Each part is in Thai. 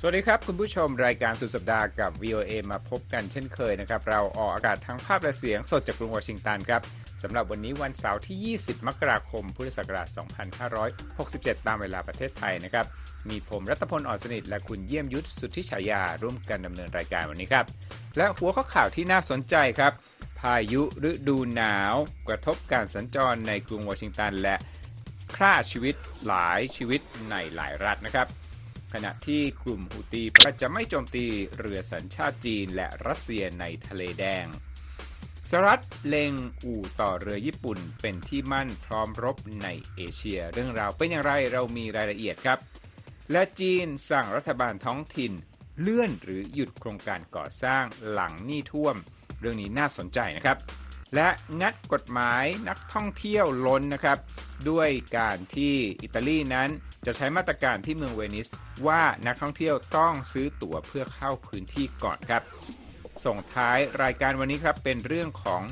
สวัสดีครับ คุณผู้ชมรายการสุดสัปดาห์กับ VOA มาพบกันเช่นเคยนะครับ เราออกอากาศทั้งภาพและเสียงสดจากกรุงวอชิงตันครับสำหรับวันนี้วันเสาร์ที่ 20 มกราคม พุทธศักราช 2567 ตามเวลาประเทศไทยนะครับ มีผมรัตพลอ่อนสนิท และคุณเยี่ยมยุทธสุทธิฉายา ร่วมกันดำเนินรายการวันนี้ครับ และหัวข้อข่าวที่น่าสนใจครับ พายุฤดูหนาว กระทบการสัญจรในกรุงวอชิงตัน และฆ่าชีวิตหลายชีวิตในหลายรัฐนะครับ ขณะที่กลุ่มฮูตีก็จะไม่โจมตีเรือสัญชาติจีนและรัสเซียในทะเลแดงสหรัฐเล็งอู่ต่อเรือญี่ปุ่นเป็นที่มั่นพร้อมรบในเอเชีย เรื่องราวเป็นอย่างไรเรามีรายละเอียดครับ และจีนสั่งรัฐบาลท้องถิ่น เลื่อนหรือหยุดโครงการก่อสร้างหลังหนี้ท่วม เรื่องนี้น่าสนใจนะครับ และงัดกฎหมายนักท่องเที่ยวล้นนะครับ ด้วยการที่อิตาลีนั้นจะใช้มาตรการที่เมืองเวนิส ว่านักท่องเที่ยวต้องซื้อตั๋วเพื่อเข้าพื้นที่ก่อนครับ ส่งท้ายรายการวันนี้ครับเป็นเรื่องของ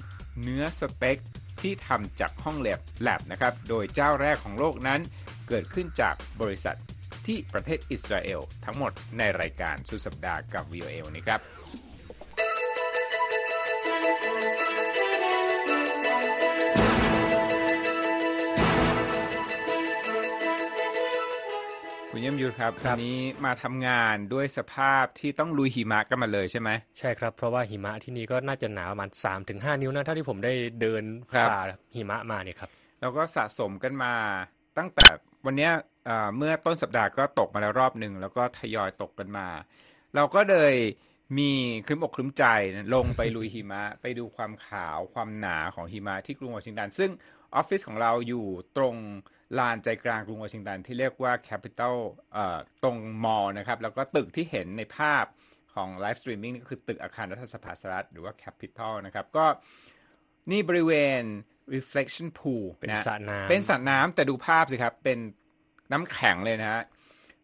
เนื้อสเต็กที่ทำจากห้องแลบแลบนะครับ โดยเจ้าแรกของโลกนั้น เกิดขึ้นจากบริษัทที่ประเทศอิสราเอลทั้งหมดในรายการสุดสัปดาห์กับ VOA นี้ครับ คุณเยี่ยมยุทธครับครับวันนี้มาทำงานด้วยสภาพที่ต้องลุยหิมะกันมาเลยใช่ไหมใช่ครับ เพราะว่าหิมะที่นี่ก็น่าจะหนาประมาณ3-5ถึงนิ้วนะเท่าที่ผมได้เดินครับฝ่าหิมะมาเนี่ยครับเราก็สะสมกันมาตั้งแต่วันเนี้ยเอ่อเมื่อต้นสัปดาห์ก็ตกมาแล้วรอบหนึ่งแล้วก็ทยอยตกกันมา เราก็เลยมีครึ้มอกครึ้มใจนะลงไปลุยหิมะ ไปดูความขาวความหนาของหิมะที่กรุงวอชิงตัน ซึ่ง ออฟฟิศของเราอยู่ตรงลานใจกลางกรุงวอชิงตันที่เรียกว่า Capital เอ่อตรง Mall นะครับ แล้วก็ตึกที่เห็นในภาพของ live streaming นี่ก็คือตึกอาคารรัฐสภาสหรัฐหรือว่า Capital นะครับ ก็นี่บริเวณ reflection pool เป็นนะสระน้ำเป็นสระน้ำแต่ดูภาพสิครับ เป็นน้ำแข็งเลยนะฮะ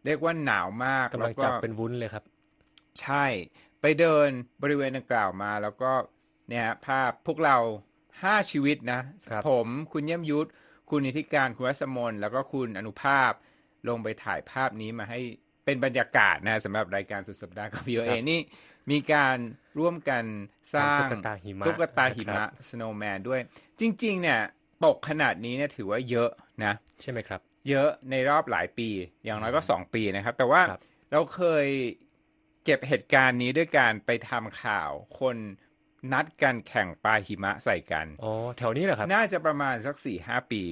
เรียกว่าหนาวมากกำลังแล้วก็จับเป็นวุ้นเลยครับ ใช่ ไปเดินบริเวณดังกล่าวมา แล้วก็เนี่ยฮะภาพพวกเรา ห้าชีวิตนะครับผม คุณเยี่ยมยุทธ คุณนิติการ คุณรัศมน แล้วก็คุณอนุภาพ ลงไปถ่ายภาพนี้มาให้เป็นบรรยากาศนะสำหรับรายการสุดสัปดาห์กับ VOA นี่ มีการร่วมกันสร้างตุ๊กตาหิมะตุ๊กตาหิครัมะบ snowman ด้วย จริง ๆ เนี่ย ตกขนาดนี้เนี่ยถือว่าเยอะนะ ใช่ไหมครับ เยอะในรอบหลายปี อย่างน้อยก็2ปีนะครับ แต่ว่าครับเราเคยเก็บเหตุการณ์นี้ด้วยการไปทำข่าวคน นัดกันแข่งปลาหิมะใส่กันอ๋อแถวนี้เหรอครับ น่าจะประมาณสัก4ี่หปี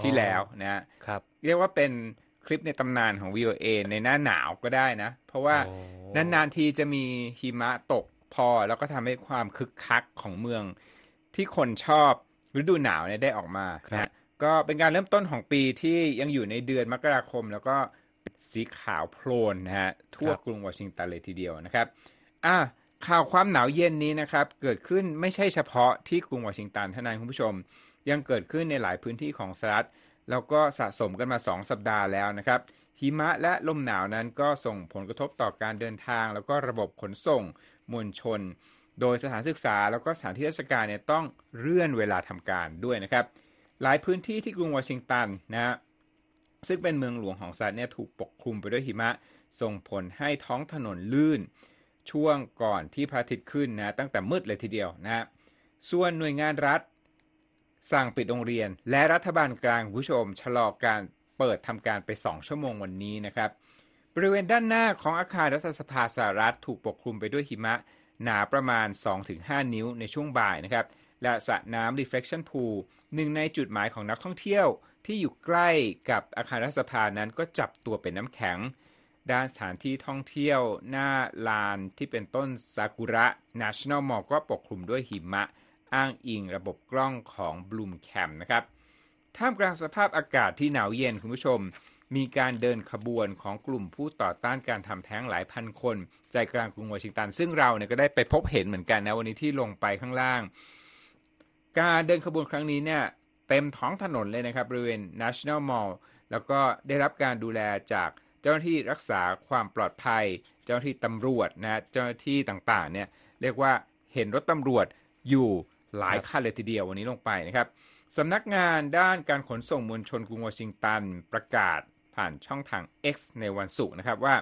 ที่อ๋อแล้วนะครับ เรียกว่าเป็นคลิปในตำนานของ VOA ในหน้าหนาวก็ได้นะ เพราะว่าโอ้นานๆทีจะมีหิมะตกพอ แล้วก็ทำให้ความคึกคักของเมือง ที่คนชอบฤดูหนาวเนี่ยได้ออกมาครับนะก็เป็นการเริ่มต้นของปีที่ยังอยู่ในเดือนมกราคม แล้วก็สีขาวโพลนนะฮะทั่วกรุงวอชิงตันเลยทีเดียวนะครับ อะ ข่าวความหนาวเย็นนี้นะครับ เกิดขึ้นไม่ใช่เฉพาะที่กรุงวอชิงตันเท่านั้นคุณผู้ชม ยังเกิดขึ้นในหลายพื้นที่ของสหรัฐแล้วก็สะสมกันมา 2 สัปดาห์แล้วนะครับ หิมะและลมหนาวนั้นก็ส่งผลกระทบต่อการเดินทาง แล้วก็ระบบขนส่งมวลชน โดยสถานศึกษาแล้วก็สถานที่ราชการเนี่ยต้องเลื่อนเวลาทำการด้วยนะครับ หลายพื้นที่ที่กรุงวอชิงตันนะ ซึ่งเป็นเมืองหลวงของสหรัฐเนี่ยถูกปกคลุมไปด้วยหิมะ ส่งผลให้ท้องถนนลื่น ช่วงก่อนที่พระอาทิตย์ขึ้นนะตั้งแต่มืดเลยทีเดียวนะฮะส่วนหน่วยงานรัฐ สั่งปิดโรงเรียน และรัฐบาลกลางคุณผู้ชม ชะลอการเปิดทำการไป 2 ชั่วโมงวันนี้นะครับ บริเวณด้านหน้าของอาคารรัฐสภาสหรัฐถูกปกคลุมไปด้วยหิมะ หนาประมาณ 2-5 นิ้วในช่วงบ่ายนะครับและสระน้ำ reflection pool หนึ่งในจุดหมายของนักท่องเที่ยวที่อยู่ใกล้กับอาคารรัฐสภานั้นก็จับตัวเป็นน้ำแข็ง ด้านสถานที่ท่องเที่ยวหน้าลานที่เป็นต้นซากุระ National Mall ก็ปกคลุมด้วยหิมะ อ้างอิงระบบกล้องของ Bloom Cam นะครับ ท่ามกลางสภาพอากาศที่หนาวเย็นคุณผู้ชม มีการเดินขบวนของกลุ่มผู้ต่อต้านการทำแท้งหลายพันคน ใจกลางกรุงวอชิงตัน ซึ่งเราเนี่ยก็ได้ไปพบเห็นเหมือนกันนะวันนี้ที่ลงไปข้างล่าง การเดินขบวนครั้งนี้เนี่ยเต็มท้องถนนเลยนะครับบริเวณ National Mall แล้วก็ได้รับการดูแลจาก เจ้าหน้าที่รักษาความปลอดภัย เจ้าหน้าที่ตำรวจนะเจ้าหน้าที่ต่างๆเนี่ยเรียกว่าเห็นรถตำรวจอยู่หลายคันเลยทีเดียววันนี้ลงไปนะครับสำนักงานด้านการขนส่งมวลชนกรุงวอชิงตันประกาศผ่านช่องทาง X ในวันศุกร์นะครับว่า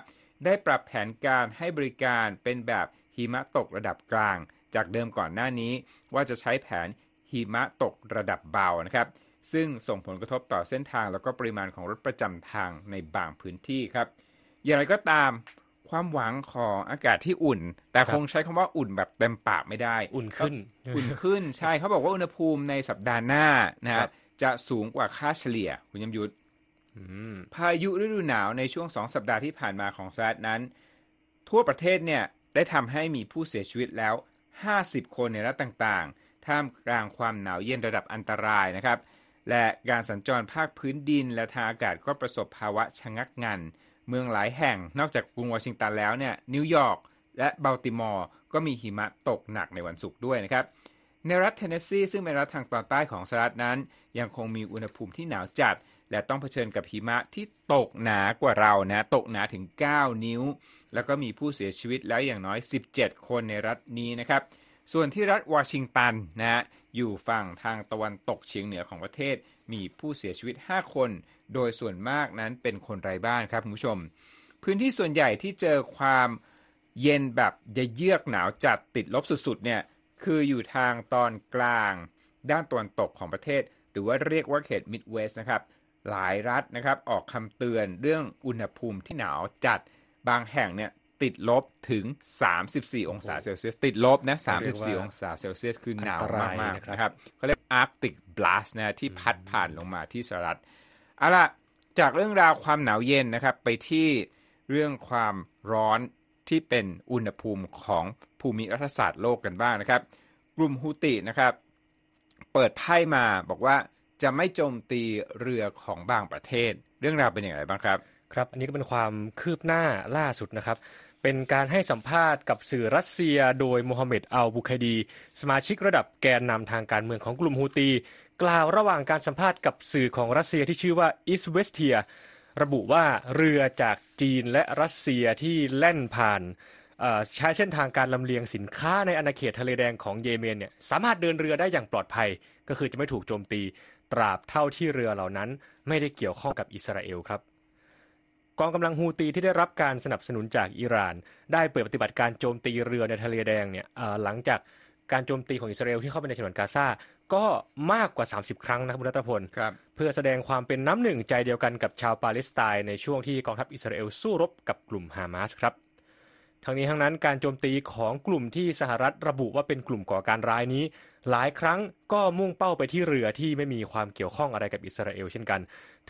ได้ปรับแผนการให้บริการเป็นแบบหิมะตกระดับกลาง จากเดิมก่อนหน้านี้ ว่าจะใช้แผนหิมะตกระดับเบานะครับ ซึ่งส่งผลกระทบต่อเส้นทางแล้วก็ปริมาณของรถประจำทางในบางพื้นที่ครับ อย่างไรก็ตามความหวังของอากาศที่อุ่น แต่คงใช้คำว่าอุ่นแบบเต็มปากไม่ได้ อุ่นขึ้น อุ่นขึ้นใช่เขาบอกว่าอุณหภูมิในสัปดาห์หน้านะครัฮะจะสูงกว่าค่าเฉลี่ยคุณยมยุทธอืมพายุฤดูหนาวในช่วงสองสัปดาห์ที่ผ่านมาของสหรัฐนั้น ทั่วประเทศเนี่ยได้ทำให้มีผู้เสียชีวิตแล้ว 50 คนในรัฐต่างๆ ท่ามกลางความหนาวเย็นระดับอันตรายนะครับ และการสัญจรภาคพื้นดินและทางอากาศก็ประสบภาวะชะงักงัน เมืองหลายแห่งนอกจากกรุงวอชิงตันแล้วเนี่ยนิวยอร์กและบัลติมอร์ก็มีหิมะตกหนักในวันศุกร์ด้วยนะครับในรัฐเทนเนสซีซึ่งเป็นรัฐทางตอนใต้ของสหรัฐนั้น ยังคงมีอุณหภูมิที่หนาวจัด และต้องเผชิญกับหิมะที่ตกหนากว่าเรานะ ตกหนาถึง 9 นิ้ว แล้วก็มีผู้เสียชีวิตแล้วอย่างน้อย 17 คนในรัฐนี้นะครับ ส่วนที่รัฐวอชิงตันนะฮะอยู่ฝั่งทางตะวันตกเฉียงเหนือของประเทศมีผู้เสียชีวิต 5 คน โดยส่วนมากนั้นเป็นคนไร้บ้านครับคุณผู้ชม พื้นที่ส่วนใหญ่ที่เจอความเย็นแบบเยือกหนาวจัดติดลบสุดๆเนี่ยคืออยู่ทางตอนกลาง ด้านตะวันตกของประเทศ หรือว่าเรียกว่าเขตมิดเวสต์นะครับหลายรัฐนะครับออกคำเตือนเรื่องอุณหภูมิที่หนาวจัดบางแห่งเนี่ย ติดลบถึง 34 องศาเซลเซียส ติดลบนะเรียกว่า34 องศาเซลเซียส คือหนาวอันตรายมากนะครับๆนะครับเขาเรียก Arctic Blast นะที่พัดผ่านลงมาที่สหรัฐเอาล่ะ จากเรื่องราวความหนาวเย็นนะครับ ไปที่เรื่องความร้อนที่เป็นอุณหภูมิของภูมิรัฐศาสตร์โลกกันบ้างนะครับ กลุ่มฮูตีนะครับ เปิดไพ่มาบอกว่าจะไม่โจมตีเรือของบางประเทศ เรื่องราวเป็นอย่างไรบ้างครับครับ อันนี้ก็เป็นความคืบหน้าล่าสุดนะครับ เป็นการให้สัมภาษณ์กับสื่อรัสเซีย โดยโมฮัมเหม็ดอัลบุคไฮติ สมาชิกระดับแกนนำทางการเมืองของกลุ่มฮูตี กล่าวระหว่างการสัมภาษณ์กับสื่อของรัสเซียที่ชื่อว่าอิสเวสเทียระบุว่าเรือจากจีนและรัสเซียที่แล่นผ่านใช้เส้นทางการลำเลียงสินค้าในอาณาเขตทะเลแดงของเยเมนเนี่ยสามารถเดินเรือได้อย่างปลอดภัย ก็คือจะไม่ถูกโจมตี ตราบเท่าที่เรือเหล่านั้น ไม่ได้เกี่ยวข้องกับอิสราเอลครับ กองกำลังฮูตีที่ได้รับการสนับสนุนจากอิหร่าน ได้เปิดปฏิบัติการโจมตีเรือในทะเลแดงเนี่ยเอ่อหลังจากการโจมตีของอิสราเอลที่เข้าไปในฉนวนกาซาก็มากกว่า 30 ครั้งนะครับคุณรัตพลครับเพื่อแสดงความเป็นน้ำหนึ่งใจเดียวกันกับชาวปาเลสไตน์ในช่วงที่กองทัพอิสราเอลสู้รบกับกลุ่มฮามาสครับ ทั้งนี้ทั้งนั้นการโจมตีของกลุ่มที่สหรัฐระบุว่าเป็นกลุ่มก่อการร้ายนี้ หลายครั้งก็มุ่งเป้าไปที่เรือที่ไม่มีความเกี่ยวข้องอะไรกับอิสราเอลเช่นกัน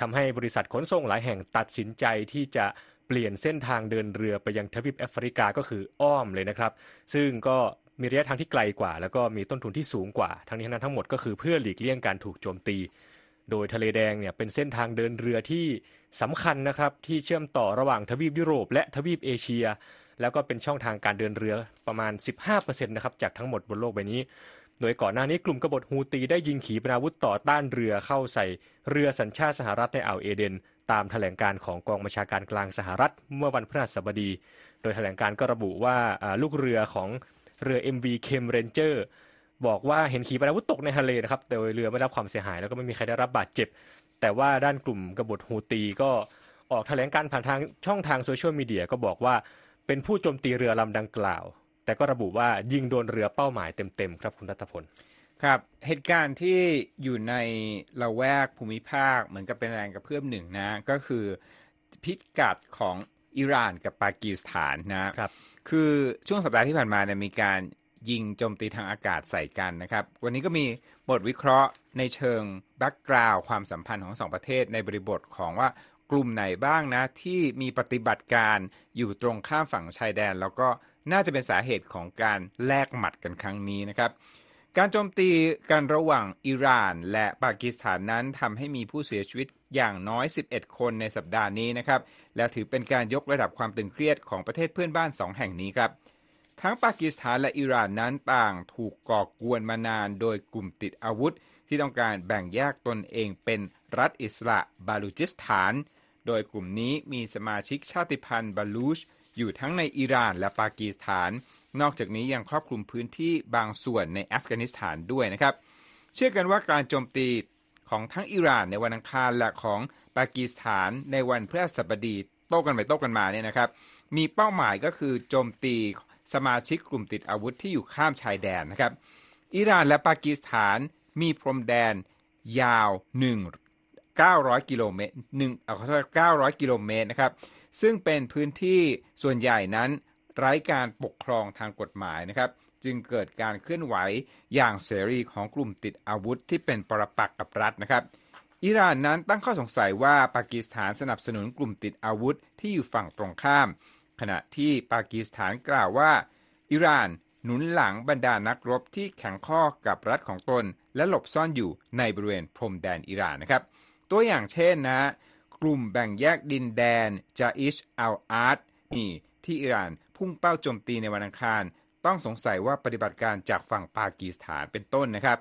ทำให้บริษัทขนส่งหลายแห่งตัดสินใจที่จะเปลี่ยนเส้นทางเดินเรือไปยังทวีปแอฟริกาก็คืออ้อมเลยนะครับ ซึ่งก็มีระยะทางที่ไกลกว่า แล้วก็มีต้นทุนที่สูงกว่า ทั้งนี้ทั้งนั้นทั้งหมดก็คือเพื่อหลีกเลี่ยงการถูกโจมตี โดยทะเลแดงเนี่ยเป็นเส้นทางเดินเรือที่สำคัญนะครับที่เชื่อมต่อระหว่างทวีปยุโรปและทวีปเอเชีย แล้วก็เป็นช่องทางการเดินเรือประมาณ 15%นะครับจากทั้งหมดบนโลกใบนี้ โดยก่อนหน้านี้กลุ่มกบฏฮูตีได้ยิงขีปนาวุธต่อต้านเรือเข้าใส่เรือสัญชาติสหรัฐในอ่าวเอเดน ตามแถลงการของกองบัญชาการกลางสหรัฐเมื่อวันพฤหัสบดี โดยแถลงการก็ระบุว่าลูกเรือของเรือ MV Kem Ranger บอกว่าเห็นขีปนาวุธตกในทะเลนะครับแต่เรือไม่รับความเสียหายแล้วก็ไม่มีใครได้รับบาดเจ็บ แต่ว่าด้านกลุ่มกบฏฮูตีก็ออกแถลงการผ่านทางช่องทางโซเชียลมีเดียก็บอกว่า เป็นผู้โจมตีเรือลำดังกล่าว แต่ก็ระบุว่ายิงโดนเรือเป้าหมายเต็มๆครับคุณรัตพลครับเหตุการณ์ที่อยู่ในละแวกภูมิภาคเหมือนกับเป็นแรงกระเพื่อมหนึ่งนะ ก็คือพิกัดของอิหร่านกับปากีสถานนะครับ คือช่วงสัปดาห์ที่ผ่านมาเนี่ยมีการยิงโจมตีทางอากาศใส่กันนะครับ วันนี้ก็มีบทวิเคราะห์ในเชิงแบ็กกราวด์ความสัมพันธ์ของสองประเทศในบริบทของว่า กลุ่มไหนบ้างนะ ที่มีปฏิบัติการอยู่ตรงข้ามฝั่งชายแดน แล้วก็น่าจะเป็นสาเหตุของการแลกหมัดกันครั้งนี้นะครับ การโจมตีกันระหว่างอิหร่าน และปากีสถานนั้นทำให้มีผู้เสียชีวิตอย่างน้อย 11 คนในสัปดาห์นี้นะครับ และถือเป็นการยกระดับความตึงเครียดของประเทศเพื่อนบ้านสองแห่งนี้ครับทั้งปากีสถานและอิหร่านนั้นต่างถูกก่อกวนมานานโดยกลุ่มติดอาวุธ ที่ต้องการแบ่งแยกตนเองเป็นรัฐอิสระบาลูจิสถาน โดยกลุ่มนี้มีสมาชิกชาติพันธุ์บาลูชอยู่ทั้งในอิหร่านและปากีสถาน นอกจากนี้ยังครอบคลุมพื้นที่บางส่วนในอัฟกานิสถานด้วยนะครับ เชื่อกันว่าการโจมตีของทั้งอิหร่านในวันอังคารและของปากีสถานในวันพฤหัสบดีโต้กันไปโต้กันมาเนี่ยนะครับ มีเป้าหมายก็คือโจมตีสมาชิกกลุ่มติดอาวุธที่อยู่ข้ามชายแดนนะครับ อิหร่านและปากีสถานมีพรมแดนยาว1 900 กิโลเมตร1เอาขอโทษ900 กิโลเมตรนะครับ ซึ่งเป็นพื้นที่ส่วนใหญ่นั้น ไร้การปกครองทางกฎหมายนะครับ จึงเกิดการเคลื่อนไหวอย่างเสรีของกลุ่มติดอาวุธที่เป็นปรปักษ์กับรัฐนะครับ อิหร่านนั้นตั้งข้อสงสัยว่าปากีสถานสนับสนุนกลุ่มติดอาวุธที่อยู่ฝั่งตรงข้าม ขณะที่ปากีสถานกล่าวว่า อิหร่านหนุนหลังบรรดานักรบที่แข็งข้อกับรัฐของตน และหลบซ่อนอยู่ในบริเวณพรมแดนอิหร่านนะครับ ตัวอย่างเช่นนะกลุ่มแบ่งแยกดินแดนจาอิชอัลอาร์ตนี่ที่อิหร่านพุ่งเป้าโจมตีในวันอังคาร ต้องสงสัยว่าปฏิบัติการจากฝั่งปากีสถานเป็นต้นนะครับ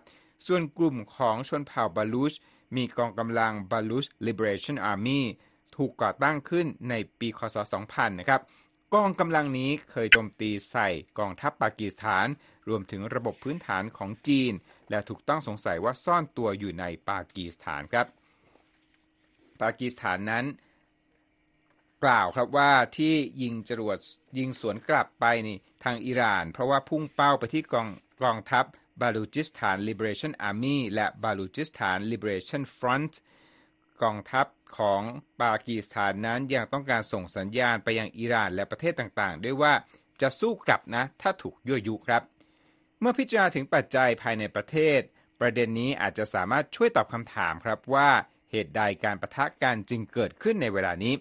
ส่วนกลุ่มของชนเผ่าบาลูช มีกองกำลัง Baluch Liberation Army ถูกก่อตั้งขึ้นในปีคศ 2000 นะครับ กองกำลังนี้เคยโจมตีใส่กองทัพปากีสถาน รวมถึงระบบพื้นฐานของจีน และถูกต้องสงสัยว่าซ่อนตัวอยู่ในปากีสถานครับ ปากีสถานนั้น กล่าวครับว่าที่ยิงจรวดยิงสวนกลับไปนี่ทางอิหร่าน เพราะว่าพุ่งเป้าไปที่กองกองทัพบาลูจิสถาน Liberation Army และบาลูจิสถาน Liberation Front กองทัพของปากีสถานนั้นยังต้องการส่งสัญญาณไปยังอิหร่านและประเทศต่างๆ ด้วยว่าจะสู้กลับนะ ถ้าถูกยั่วยุครับ เมื่อพิจารณาถึงปัจจัยภายในประเทศ ประเด็นนี้อาจจะสามารถช่วยตอบคำถามครับว่า เหตุใดการประทะกันจึงเกิดขึ้นในเวลานี้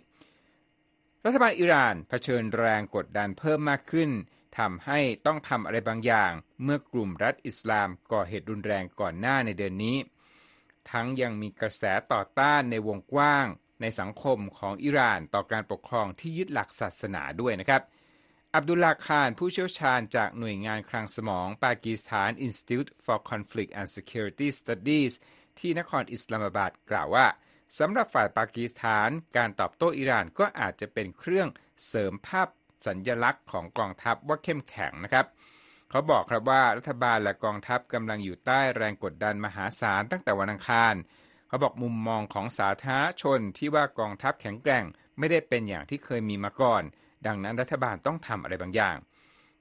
รัฐบาลอิหร่านเผชิญแรงกดดันเพิ่มมากขึ้นทำให้ต้องทำอะไรบางอย่าง เมื่อกลุ่มรัฐอิสลามก่อเหตุรุนแรงก่อนหน้าในเดือนนี้ ทั้งยังมีกระแสต่อต้านในวงกว้าง ในสังคมของอิหร่านต่อการปกครองที่ยึดหลักศาสนาด้วยนะครับ อับดุลลาคารผู้เชี่ยวชาญจากหน่วยงานคลังสมองปากีสถาน Institute for Conflict and Security Studies ที่นครอิสลามบัดกล่าวว่าสำหรับฝ่ายปากีสถานการตอบโต้อิหร่านก็อาจจะเป็นเครื่องเสริมภาพสัญญลักษณ์ของกองทัพว่าเข้มแข็งนะครับเขาบอกครับว่ารัฐบาลและกองทัพกำลังอยู่ใต้แรงกดดันมหาศาลตั้งแต่วันอังคารเขาบอกมุมมองของสาธารณชนที่ว่ากองทัพแข็งแกร่ง ไม่ได้เป็นอย่างที่เคยมีมาก่อน ดังนั้นรัฐบาลต้องทำอะไรบางอย่าง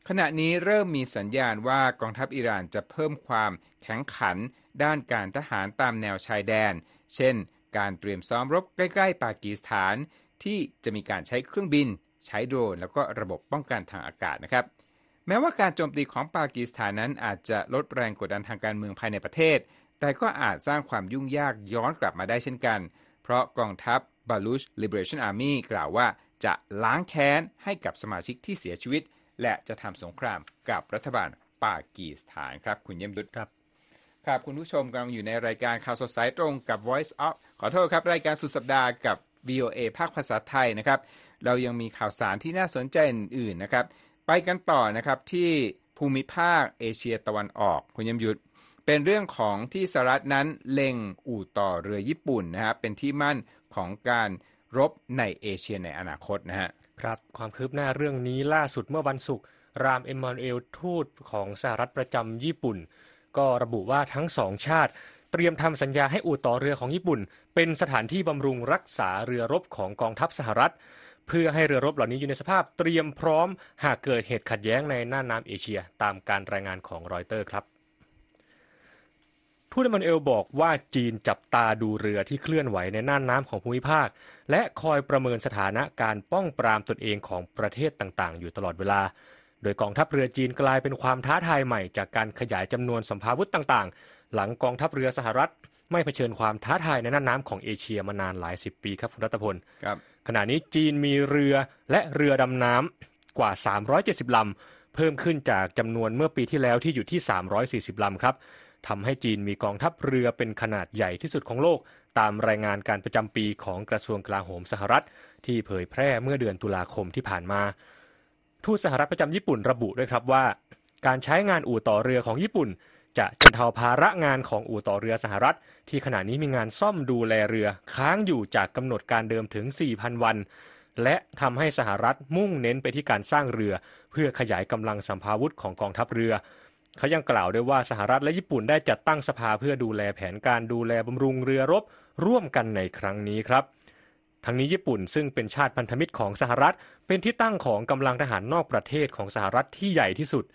ขณะนี้เริ่มมีสัญญาณว่ากองทัพอิหร่านจะเพิ่มความแข็งขันด้านการทหารตามแนวชายแดน เช่น การเตรียมซ้อมรบใกล้ ๆ ปากีสถาน ที่จะมีการใช้เครื่องบิน ใช้โดรนแล้วก็ระบบป้องกันทางอากาศนะครับ แม้ว่าการโจมตีของปากีสถานนั้นอาจจะลดแรงกดดันทางการเมืองภายในประเทศ แต่ก็อาจสร้างความยุ่งยากย้อนกลับมาได้เช่นกัน เพราะกองทัพ Baluch Liberation Army กล่าวว่าจะล้างแค้นให้กับสมาชิกที่เสียชีวิต และจะทำสงครามกับรัฐบาลปากีสถานครับ คุณเยี่ยมดุษครับ ครับคุณผู้ชมกำลังอยู่ในรายการข่าวสดสายตรงกับ Voice of ขอโทษครับ รายการสุดสัปดาห์กับ VOA ภาคภาษาไทยนะครับ เรายังมีข่าวสารที่น่าสนใจอื่นๆนะครับ ไปกันต่อนะครับที่ภูมิภาคเอเชียตะวันออก คุณยมยุทธเป็นเรื่องของที่สหรัฐนั้นเล็งอู่ต่อเรือญี่ปุ่นนะครับเป็นที่มั่นของการรบในเอเชียในอนาคตนะฮะ ครับความคืบหน้าเรื่องนี้ล่าสุดเมื่อวันศุกร์ราห์มเอมมานูเอลทูตของสหรัฐประจำญี่ปุ่น ก็ระบุว่าทั้งสองชาติ เตรียมทำสัญญาให้อู่ต่อเรือของญี่ปุ่น เป็นสถานที่บำรุงรักษาเรือรบของกองทัพสหรัฐ เพื่อให้เรือรบเหล่านี้อยู่ในสภาพเตรียมพร้อม หากเกิดเหตุขัดแย้งในน่านน้ำเอเชีย ตามการรายงานของรอยเตอร์ครับ ทูตเอมมานูเอลบอกว่าจีนจับตาดูเรือที่เคลื่อนไหวในน่านน้ำของภูมิภาค และคอยประเมินสถานะการป้องปรามตนเองของประเทศต่างๆ อยู่ตลอดเวลา โดยกองทัพเรือจีนกลายเป็นความท้าทายใหม่จากการขยายจำนวนสัมภาวุธต่างๆ หลังกองทัพเรือสหรัฐ ไม่เผชิญความท้าทายในน่านน้ำของเอเชียมานานหลายสิบปีครับคุณรัตพลครับขณะนี้จีนมีเรือและเรือดำน้ำกว่า 370ลำเพิ่มขึ้นจากจำนวนเมื่อปีที่แล้วที่อยู่ที่ 340ลำครับ ทำให้จีนมีกองทัพเรือเป็นขนาดใหญ่ที่สุดของโลก ตามรายงานการประจำปีของกระทรวงกลาโหมสหรัฐ ที่เผยแพร่เมื่อเดือนตุลาคมที่ผ่านมา ทูตสหรัฐประจำญี่ปุ่นระบุด้วยครับว่า การใช้งานอู่ต่อเรือของญี่ปุ่น จะบรรเทาภาระงานของอู่ต่อเรือสหรัฐ ที่ขณะนี้มีงานซ่อมดูแลเรือค้างอยู่จากกำหนดการเดิมถึง 4,000 วัน และทำให้สหรัฐมุ่งเน้นไปที่การสร้างเรือ เพื่อขยายกำลังสัมภาวุธของกองทัพเรือ เขายังกล่าวด้วยว่าสหรัฐและญี่ปุ่นได้จัดตั้งสภาเพื่อดูแลแผนการดูแลบำรุงเรือรบร่วมกันในครั้งนี้ครับ ทั้งนี้ญี่ปุ่นซึ่งเป็นชาติพันธมิตรของสหรัฐ เป็นที่ตั้งของกำลังทหารนอกประเทศของสหรัฐที่ใหญ่ที่สุด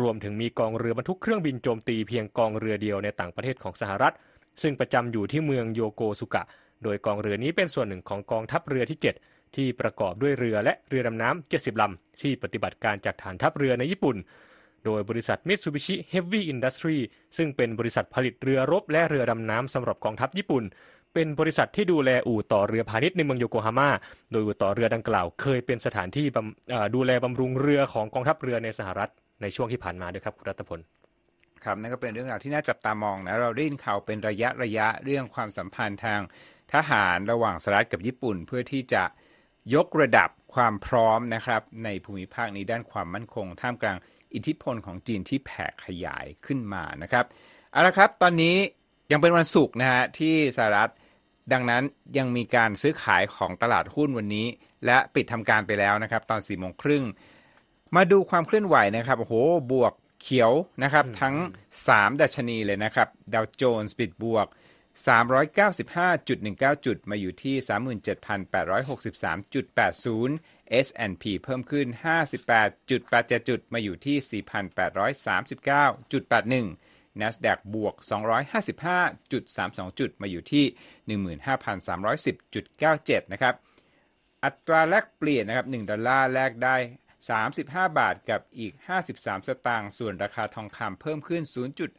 รวมถึงมีกองเรือบรรทุกเครื่องบินโจมตีเพียงกองเรือเดียวในต่างประเทศของสหรัฐ ซึ่งประจำอยู่ที่เมืองโยโกสุกะ โดยกองเรือนี้เป็นส่วนหนึ่งของกองทัพเรือที่ 7 ที่ประกอบด้วยเรือและเรือดำน้ำ70ลำที่ปฏิบัติการจากฐานทัพเรือในญี่ปุ่น โดยบริษัท Mitsubishi Heavy Industry ซึ่งเป็นบริษัทผลิตเรือรบและเรือดำน้ำสำหรับกองทัพญี่ปุ่น เป็นบริษัทที่ดูแลอู่ต่อเรือพาณิชย์ในเมืองโยโกฮาม่า โดยอู่ต่อเรือดังกล่าว เคยเป็นสถานที่ดูแลบำรุงเรือของกองทัพเรือในสหรัฐในช่วงที่ผ่านมาด้วยครับคุณรัตพลครับนั่นก็เป็นเรื่องราวที่น่าจับตามองนะเราได้ยินข่าวเป็นระยะระยะเรื่องความสัมพันธ์ทางทหารระหว่างสหรัฐกับญี่ปุ่น เพื่อที่จะยกระดับความพร้อมนะครับในภูมิภาคนี้ด้านความมั่นคง ท่ามกลาง อิทธิพลของจีนที่แผ่ขยายขึ้นมานะครับเอาละครับ ตอนนี้ยังเป็นวันศุกร์นะฮะที่สหรัฐดังนั้นยังมีการซื้อขายของตลาดหุ้นวันนี้ และปิดทำการไปแล้วนะครับ ตอน4ี่โมงครึ่งมาดูความเคลื่อนไหวนะครับโอ้โหบวกเขียวนะครับ ทั้ง 3 ดัชนีเลยนะครับดาวโจนส์ปิดบวก 395.19 จุดมาอยู่ที่ 37,863.80 S&P เพิ่มขึ้น 58.87 จุดมาอยู่ที่ 4,839.81 NASDAQ บวก 255.32 จุดมาอยู่ที่ 15,310.97 นะครับ อัตราแลกเปลี่ยนนะครับ 1 ดอลลาร์แลกได้ 35 บาทกับอีก 53 สตางค์ ส่วนราคาทองคำเพิ่มขึ้น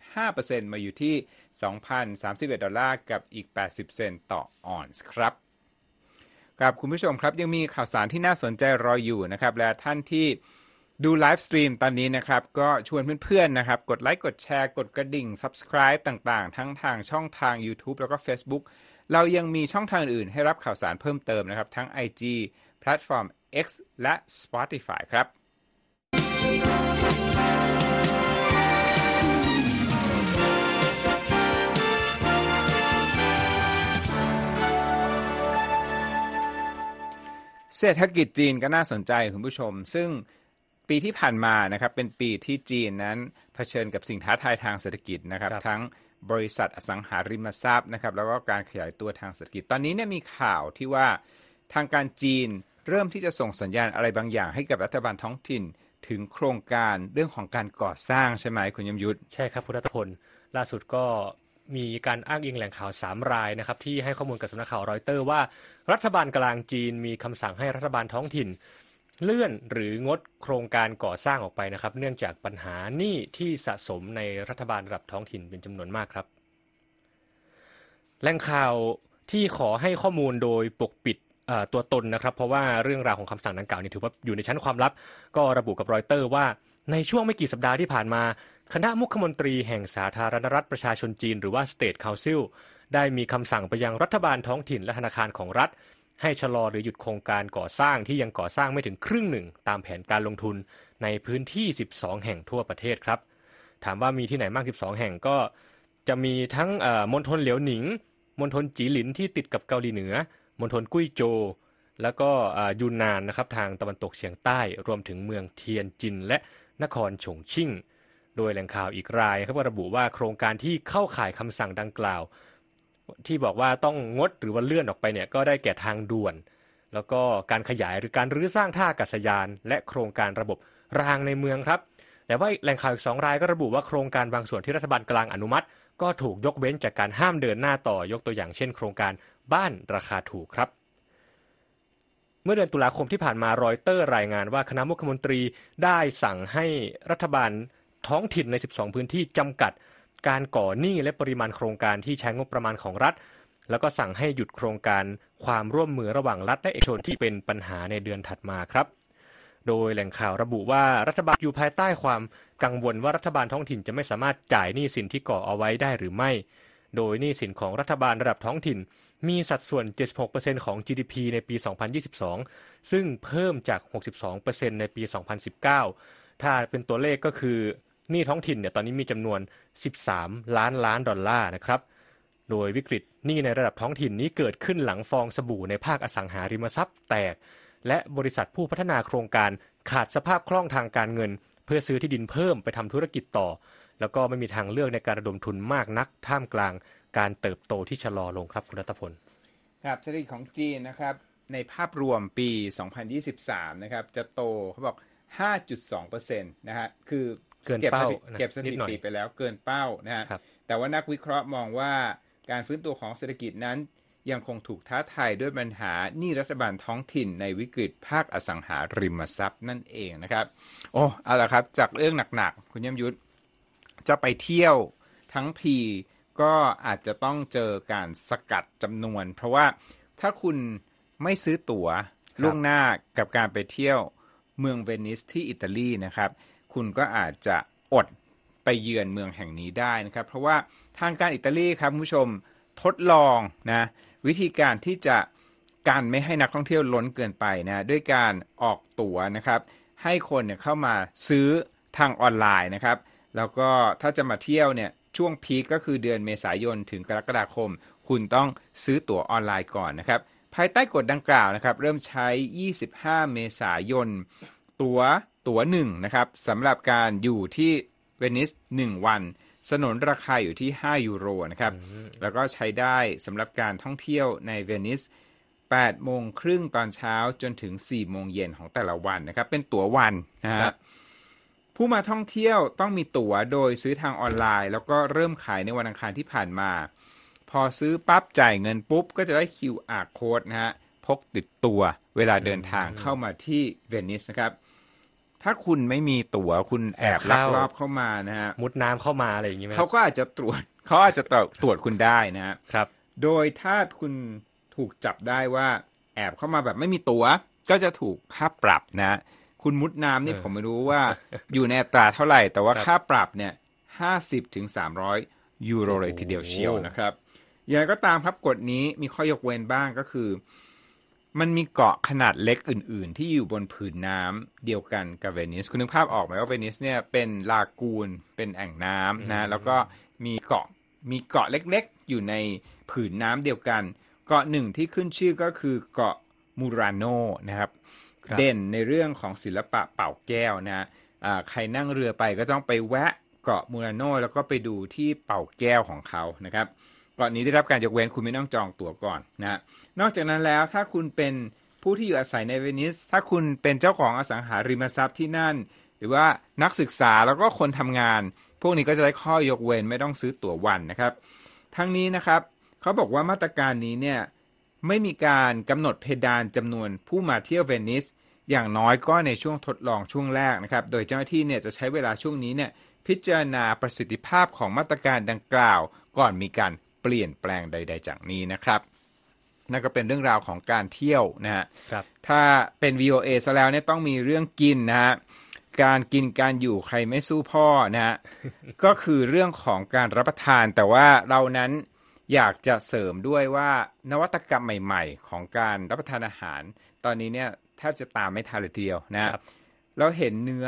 0.5%มาอยู่ที่ 2,031 ดอลลาร์กับอีก 80 เซนต์ต่อออนซ์ครับครับคุณผู้ชมครับยังมีข่าวสารที่น่าสนใจรออยู่นะครับ และท่านที่ดู live stream ตอนนี้นะครับ ก็ชวนเพื่อนๆนะครับ กดไลค์กดแชร์ กดกระดิ่ง subscribe ต่างๆ ทั้งทางช่องทาง YouTube แล้วก็ Facebook เรายังมีช่องทางอื่นให้รับข่าวสารเพิ่มเติมนะครับ ทั้ง IG แพลตฟอร์ม X และ Spotify ครับเศรษฐกิจจีนก็น่าสนใจคุณผู้ชม ซึ่งปีที่ผ่านมานะครับเป็นปีที่จีนนั้นเผชิญกับสิ่งท้าทายทางเศรษฐกิจนะครับรบทั้ง บริษัทอสังหาริมทรัพย์นะครับแล้วก็การขยายตัวทางเศรษฐกิจ ตอนนี้เนี่ยมีข่าวที่ว่าทางการจีนเริ่มที่จะส่งสัญญาณอะไรบางอย่างให้กับรัฐบาลท้องถิ่นถึงโครงการเรื่องของการก่อสร้างใช่ไหมคุณยมยุทธใช่ครับพุทธพลล่าสุดก็มีการอ้างอิงแหล่งข่าว 3 รายนะครับที่ให้ข้อมูลกับสำนักข่าวรอยเตอร์ว่า รัฐบาลกลางจีนมีคำสั่งให้รัฐบาลท้องถิ่น เลื่อนหรืองดโครงการก่อสร้างออกไปนะครับ เนื่องจากปัญหาหนี้ที่สะสมในรัฐบาลระดับท้องถิ่นเป็นจำนวนมากครับแหล่งข่าวที่ขอให้ข้อมูลโดยปกปิดตัวตนนะครับ เพราะว่าเรื่องราวของคำสั่งดังกล่าวนี่ถือว่าอยู่ในชั้นความลับ ก็ระบุกับรอยเตอร์ว่าในช่วงไม่กี่สัปดาห์ที่ผ่านมา คณะมุขมนตรีแห่งสาธารณรัฐประชาชนจีน หรือว่า State Council ได้มีคำสั่งไปยังรัฐบาลท้องถิ่นและธนาคารของรัฐ ให้ชะลอหรือหยุดโครงการก่อสร้างที่ยังก่อสร้างไม่ถึงครึ่งหนึ่ง ตามแผนการลงทุนในพื้นที่ 12 แห่งทั่วประเทศครับ ถามว่ามีที่ไหนมาก 12 แห่งก็จะมีทั้งมณฑลเหลียวหนิงมณฑลจีหลินที่ติดกับเกาหลีเหนือมณฑลกุ้ยโจ แล้วก็ยูนนานนะครับทางตะวันตกเฉียงใต้รวมถึงเมืองเทียนจินและนครฉงชิ่ง โดยแหล่งข่าวอีกรายครับระบุว่าโครงการที่เข้าข่ายคำสั่งดังกล่าว ที่บอกว่าต้องงดหรือว่าเลื่อนออกไปเนี่ยก็ได้แก่ทางด่วน แล้วก็การขยายหรือการรื้อสร้างท่าอากาศยาน และโครงการระบบรางในเมืองครับ แต่ว่าแหล่งข่าวอีกสองรายก็ระบุว่าโครงการบางส่วนที่รัฐบาลกลางอนุมัติ ก็ถูกยกเว้นจากการห้ามเดินหน้าต่อยกตัวอย่างเช่น โครงการบ้านราคาถูกครับเมื่อเดือนตุลาคมที่ผ่านมารอยเตอร์รายงานว่าคณะมุขมนตรีได้สั่งให้รัฐบาลท้องถิ่นใน 12 พื้นที่จำกัด การก่อหนี้และปริมาณโครงการที่ใช้งบประมาณของรัฐ แล้วก็สั่งให้หยุดโครงการความร่วมมือระหว่างรัฐและเอกชนที่เป็นปัญหาในเดือนถัดมาครับโดยแหล่งข่าวระบุว่ารัฐบาลอยู่ภายใต้ความกังวลว่ารัฐบาลท้องถิ่นจะไม่สามารถจ่ายหนี้สินที่ก่อเอาไว้ได้หรือไม่ โดยหนี้สินของรัฐบาลระดับท้องถิ่น มีสัดส่วน 76%ของ GDP ในปี 2022 ซึ่งเพิ่มจาก 62%ในปี 2019 ถ้าเป็นตัวเลขก็คือ หนี้ท้องถิ่นเนี่ยตอนนี้มีจำนวน 13 ล้านล้านดอลลาร์นะครับโดยวิกฤตหนี้ในระดับท้องถิ่นนี้เกิดขึ้นหลังฟองสบู่ในภาคอสังหาริมทรัพย์แตก และบริษัทผู้พัฒนาโครงการขาดสภาพคล่องทางการเงิน เพื่อซื้อที่ดินเพิ่มไปทำธุรกิจต่อ แล้วก็ไม่มีทางเลือกในการระดมทุนมากนัก ท่ามกลางการเติบโตที่ชะลอลงครับคุณรัตพลครับเศรษฐกิจของจีนนะครับในภาพรวมปี 2023 นะครับจะโตเขาบอก 5.2%นะฮะคือ เกินเก็บเป้าสถินะเก็บสนิถิดหน่อยติไปแล้วเกินเป้านะฮะครับแต่ว่านักวิเคราะห์มองว่าการฟื้นตัวของเศรษฐกิจนั้น ยังคงถูกท้าทายด้วยปัญหาหนี้รัฐบาลท้องถิ่นในวิกฤตภาคอสังหาริมทรัพย์นั่นเองนะครับ โอ้เอาละครับ จากเรื่องหนักๆ คุณยมยุทธจะไปเที่ยวทั้งทีก็อาจจะต้องเจอการสกัดจำนวน เพราะว่าถ้าคุณไม่ซื้อตั๋วล่วงหน้ากับการไปเที่ยวเมืองเวนิสที่อิตาลีนะครับ คุณก็อาจจะอดไปเยือนเมืองแห่งนี้ได้นะครับ เพราะว่าทางการอิตาลีครับคุณผู้ชมทดลองนะวิธีการที่จะการไม่ให้นักท่องเที่ยวล้นเกินไปนะด้วยการออกตั๋วนะครับ ให้คนเนี่ยเข้ามาซื้อทางออนไลน์นะครับ แล้วก็ถ้าจะมาเที่ยวเนี่ยช่วงพีคก็คือเดือนเมษายนถึงกรกฎาคม คุณต้องซื้อตั๋วออนไลน์ก่อนนะครับ ภายใต้กฎดังกล่าวนะครับ เริ่มใช้ 25 เมษายน ตั๋ว ตั๋วหนึ่งนะครับสำหรับการอยู่ที่เวนิส 1 วัน สนนราคาอยู่ที่ 5 ยูโรนะครับ แล้วก็ใช้ได้สำหรับการท่องเที่ยวในเวนิส8โมงครึ่งตอนเช้าจนถึง 4 โมงเย็นของแต่ละวันนะครับ เป็นตั๋ววันนะฮะครับ ผู้มาท่องเที่ยวต้องมีตั๋วโดยซื้อทางออนไลน์ แล้วก็เริ่มขายในวันอังคารที่ผ่านมา พอซื้อปั๊บจ่ายเงินปุ๊บ ก็จะได้ QR code นะฮะพกติดตัวเวลาเดินทางเข้ามาที่เวนิสนะครับ ถ้าคุณไม่มีตั๋วคุณแอบลักลอบเข้ามานะฮะมุดน้ำเข้ามาอะไรอย่างนี้ไหมคเขารับก็อาจจะตรวจเขาอาจจะตรวจตรวจคุณได้นะฮะครับ โดยถ้าคุณถูกจับได้ว่าแอบเข้ามาแบบไม่มีตัว๋วก็จะถูกค่าปรับนะคุณมุดน้ำนี่เออผมไม่รู้ว่าอยู่ในอัตราเท่าไหร่ แต่ว่าครับค่าปรับเนี่ยห้าสิบถึงสามร้อยยูโรเลยทีเดียวเชียวนะครับอย่างไรก็ตามครับกฎนี้มีข้อยกเว้นบ้างก็คือ มันมีเกาะขนาดเล็กอื่น ๆ ที่อยู่บนผืนน้ำเดียวกันกับเวนิส คุณนึกภาพออกไหมว่าเวนิสเนี่ยเป็นลากูนเป็นแอ่งน้ำนะแล้วก็มีเกาะมีเกาะเล็กๆ อยู่ในผืนน้ำเดียวกัน เกาะหนึ่งที่ขึ้นชื่อก็คือเกาะมูราโนนะครับครับเด่นในเรื่องของศิลปะเป่าแก้วนะฮะอ่าใครนั่งเรือไปก็ต้องไปแวะเกาะมูราโนแล้วก็ไปดูที่เป่าแก้วของเขานะครับเกาะนี้ได้รับการยกเว้นคุณไม่ต้องจองตั๋วก่อนนะนอกจากนั้นแล้วถ้าคุณเป็นผู้ที่อยู่อาศัยในเวนิส ถ้าคุณเป็นเจ้าของอสังหาริมทรัพย์ที่นั่น หรือว่านักศึกษาแล้วก็คนทำงาน พวกนี้ก็จะได้ข้อยกเว้นไม่ต้องซื้อตั๋ววันนะครับ ทั้งนี้นะครับเขาบอกว่ามาตรการนี้เนี่ยไม่มีการกำหนดเพดานจำนวนผู้มาเที่ยวเวนิส อย่างน้อยก็ในช่วงทดลองช่วงแรกนะครับ โดยเจ้าหน้าที่เนี่ยจะใช้เวลาช่วงนี้เนี่ยพิจารณาประสิทธิภาพของมาตรการดังกล่าวก่อนมีการ เปลี่ยนแปลงใด ๆ จากนี้นะครับนั่นก็เป็นเรื่องราวของการเที่ยวนะฮะครับถ้าเป็น VOA ซะแล้วเนี่ยต้องมีเรื่องกินนะฮะการกินการอยู่ใครไม่สู้พ่อนะฮะก็คือเรื่องของการรับประทาน แต่ว่าเรานั้นอยากจะเสริมด้วยว่านวัตกรรมใหม่ ๆ ของการรับประทานอาหาร ตอนนี้เนี่ยแทบจะตามไม่ทันเลยทีเดียวนะฮะครับเราเห็นเนื้อ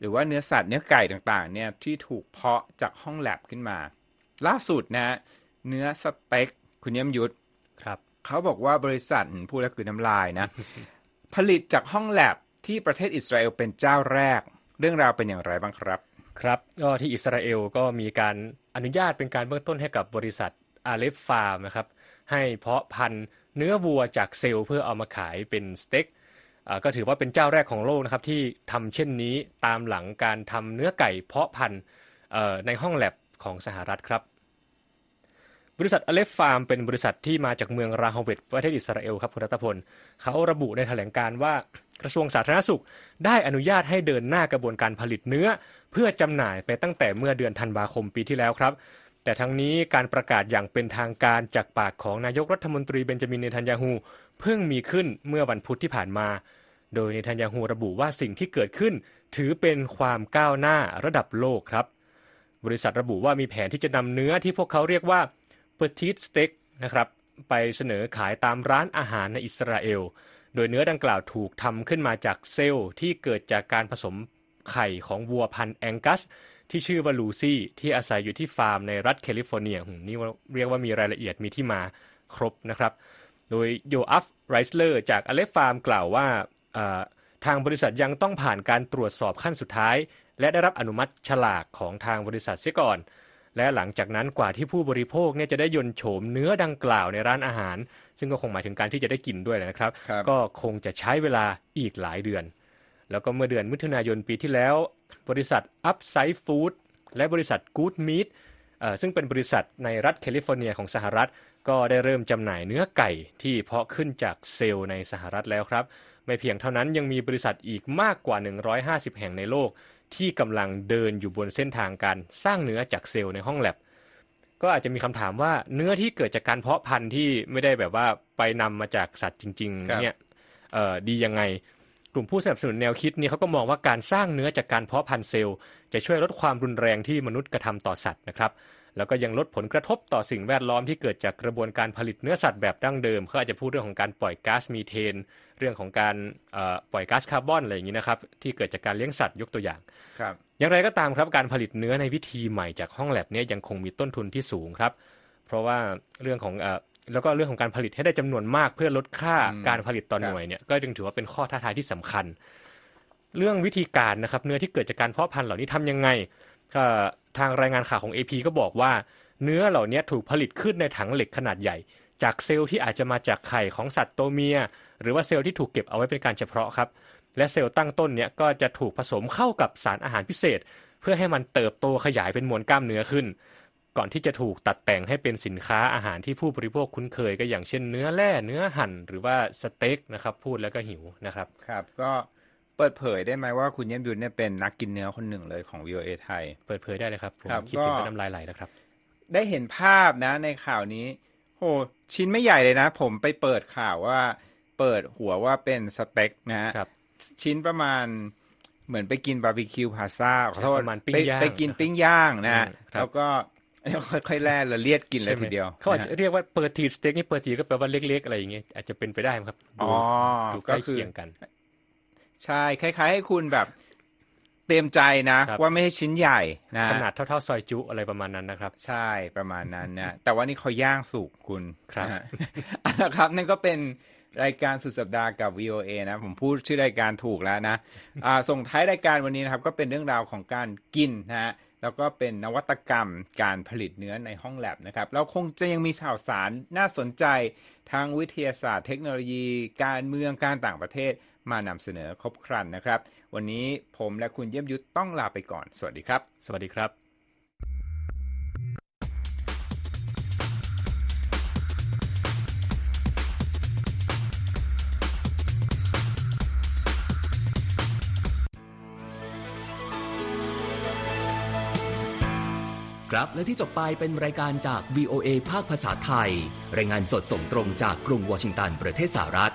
หรือว่าเนื้อสัตว์เนื้อไก่ต่างๆเนี่ยที่ถูกเพาะจากห้องแลบขึ้นมา ล่าสุดนะฮะ เนื้อสเต็กคุณเยี่ยมยุทธครับเขาบอกว่าบริษัทอืมพูดแล้วคือน้ำลายนะ ผลิตจากห้องแลบที่ประเทศอิสราเอลเป็นเจ้าแรก เรื่องราวเป็นอย่างไรบ้างครับ ครับก็ที่อิสราเอลก็มีการอนุญาตเป็นการเบื้องต้นให้กับบริษัทอาเลฟฟาร์มนะครับ ให้เพาะพันธุ์เนื้อวัวจากเซลล์เพื่อเอามาขายเป็นสเต็กอ่าก็ถือว่าเป็นเจ้าแรกของโลกนะครับที่ทำเช่นนี้ตามหลังการทำเนื้อไก่เพาะพันธุ์เอ่อในห้องแลบของสหรัฐครับ บริษัทอเลฟฟาร์มเป็นบริษัทที่มาจากเมืองราฮาเวตประเทศอิสราเอลครับคุณรัตพลเขาระบุในแถลงการว่ากระทรวงสาธารณสุข ได้อนุญาตให้เดินหน้ากระบวนการผลิตเนื้อ เพื่อจำหน่ายไปตั้งแต่เมื่อเดือนธันวาคมปีที่แล้วครับ แต่ทั้งนี้การประกาศอย่างเป็นทางการจากปากของนายกรัฐมนตรีเบนจามินเนทันยาฮูเพิ่งมีขึ้นเมื่อวันพุธที่ผ่านมา โดยเนทันยาฮูระบุว่าสิ่งที่เกิดขึ้น ถือเป็นความก้าวหน้าระดับโลกครับ บริษัทระบุว่ามีแผนที่จะนำเนื้อที่พวกเขาเรียกว่า Petit Steak นะครับ ไปเสนอขายตามร้านอาหารในอิสราเอล โดยเนื้อดังกล่าวถูกทำขึ้นมาจากเซลล์ที่เกิดจากการผสมไข่ของวัวพันธุ์แองกัส ที่ชื่อว่าลูซี่ ที่อาศัยอยู่ที่ฟาร์มในรัฐแคลิฟอร์เนียนี่เรียกว่ามีรายละเอียดมีที่มาครบนะครับ โดยโยอัฟไรสเลอร์จากอเลฟฟาร์มกล่าวว่าทางบริษัทยังต้องผ่านการตรวจสอบขั้นสุดท้าย และได้รับอนุมัติฉลากของทางบริษัทเสียก่อน และหลังจากนั้นกว่าที่ผู้บริโภคเนี่ยจะได้ยนโฉมเนื้อดังกล่าวในร้านอาหาร ซึ่งก็คงหมายถึงการที่จะได้กินด้วยนะครับครับก็คงจะใช้เวลาอีกหลายเดือน แล้วก็เมื่อเดือนมิถุนายนปีที่แล้ว บริษัท Upside Food และบริษัท Good Meat เอ่อซึ่งเป็นบริษัทในรัฐแคลิฟอร์เนียของสหรัฐ ก็ได้เริ่มจำหน่ายเนื้อไก่ที่เพาะขึ้นจากเซลล์ในสหรัฐแล้วครับ ไม่เพียงเท่านั้นยังมีบริษัทอีกมากกว่า 150 แห่งในโลก ที่กำลังเดินอยู่บนเส้นทางการสร้างเนื้อจากเซลล์ในห้องแลบก็อาจจะมีคำถามว่าเนื้อที่เกิดจากการเพาะพันธุ์ที่ไม่ได้แบบว่าไปนำมาจากสัตว์จริง ๆ เนี่ยดียังไงกลุ่มผู้สนับสนุนแนวคิดนี้เขาก็มองว่าการสร้างเนื้อจากการเพาะพันธุ์เซลล์จะช่วยลดความรุนแรงที่มนุษย์กระทำต่อสัตว์นะครับ แล้วก็ยังลดผลกระทบต่อสิ่งแวดล้อมที่เกิดจากกระบวนการผลิตเนื้อสัตว์แบบดั้งเดิมเขาอาจจะพูดเรื่องของการปล่อยก๊าซมีเทน เรื่องของการเอ่อปล่อยก๊าซคาร์บอนอะไรอย่างนี้นะครับที่เกิดจากการเลี้ยงสัตว์ยกตัวอย่างครับอย่างไรก็ตามครับการผลิตเนื้อในวิธีใหม่จากห้องแลบเนี่ยยังคงมีต้นทุนที่สูงครับ เพราะว่าเรื่องของเอ่อแล้วก็เรื่องของการผลิตให้ได้จำนวนมากเพื่อลดค่าอืมการผลิตต่อครับหน่วยเนี่ยก็จึงถือว่าเป็นข้อท้าทายที่สำคัญ เรื่องวิธีการนะครับเนื้อที่เกิดจากการเพาะพันธุ์เหล่านี้ทำยังไงก็ ทางรายงานข่าวของ AP ก็บอกว่า เนื้อเหล่านี้ถูกผลิตขึ้นในถังเหล็กขนาดใหญ่ จากเซลล์ที่อาจจะมาจากไข่ของสัตว์ตัวเมีย หรือว่าเซลล์ที่ถูกเก็บเอาไว้เป็นการเฉพาะครับ และเซลล์ตั้งต้นเนี่ยก็จะถูกผสมเข้ากับสารอาหารพิเศษ เพื่อให้มันเติบโตขยายเป็นมวลกล้ามเนื้อขึ้น ก่อนที่จะถูกตัดแต่งให้เป็นสินค้าอาหารที่ผู้บริโภคคุ้นเคยก็อย่างเช่น เนื้อแร่เนื้อหั่นหรือว่าสเต็กนะครับพูดแล้วก็หิวนะครับครับก็ เปิดเผยได้ไหมว่าคุณเยี่ยมยุทธเนี่ยเป็นนักกินเนื้อคนหนึ่งเลยของ VOA ไทย เปิดเผยได้เลยครับผมครับคิดถึงก็ก็น้ำลายไหลแล้วครับ ได้เห็นภาพนะในข่าวนี้โหชิ้นไม่ใหญ่เลยนะ ผมไปเปิดข่าวว่า เปิดหัวว่าเป็นสเต็กนะฮะครับชิ้นประมาณเหมือนไปกินบาร์บีคิวพลาซ่าขอโทษประมาณปิ้งไปย่างไปกินปิ้งย่างนะฮะอืมครับแล้วก็ค่อยๆแล่ละเลียดกินเลยใช่ไหมทีเดียว เขาอาจจะนะฮะเรียกว่า Petit Steak นี่ petit ก็แปลว่าเล็กๆอะไรอย่างเงี้ยอาจจะเป็นไปได้ไหมครับดูอ๋อดูใกก็ล้คือเคียงกัน ใช่คล้ายๆ ให้คุณแบบเตรียมใจนะครับว่าไม่ใช่ชิ้นใหญ่นะขนาดเท่า ๆ ซอยจุอะไรประมาณนั้นนะครับ ใช่ประมาณนั้นนะแต่ว่านี่เขาย่างสุกคุณครับนะฮะเอาละครับนั่นก็เป็นรายการสุดสัปดาห์กับ VOA นะ ผมพูดชื่อรายการถูกแล้วนะอ่าส่งท้ายรายการวันนี้นะครับ ก็เป็นเรื่องราวของการกินนะฮะแล้วก็เป็นนวัตกรรมการผลิตเนื้อในห้องแลบนะครับเราคงจะยังมีข่าวสารน่าสนใจทางวิทยาศาสตร์ เทคโนโลยี การเมืองการต่างประเทศ มานำเสนอครบครันนะครับ วันนี้ผมและคุณเยี่ยมยุทธต้องลาไปก่อน สวัสดีครับ สวัสดีครับครับและที่จบไปเป็นรายการจาก VOA ภาคภาษาไทย รายงานสดส่งตรงจากกรุงวอชิงตันประเทศสหรัฐ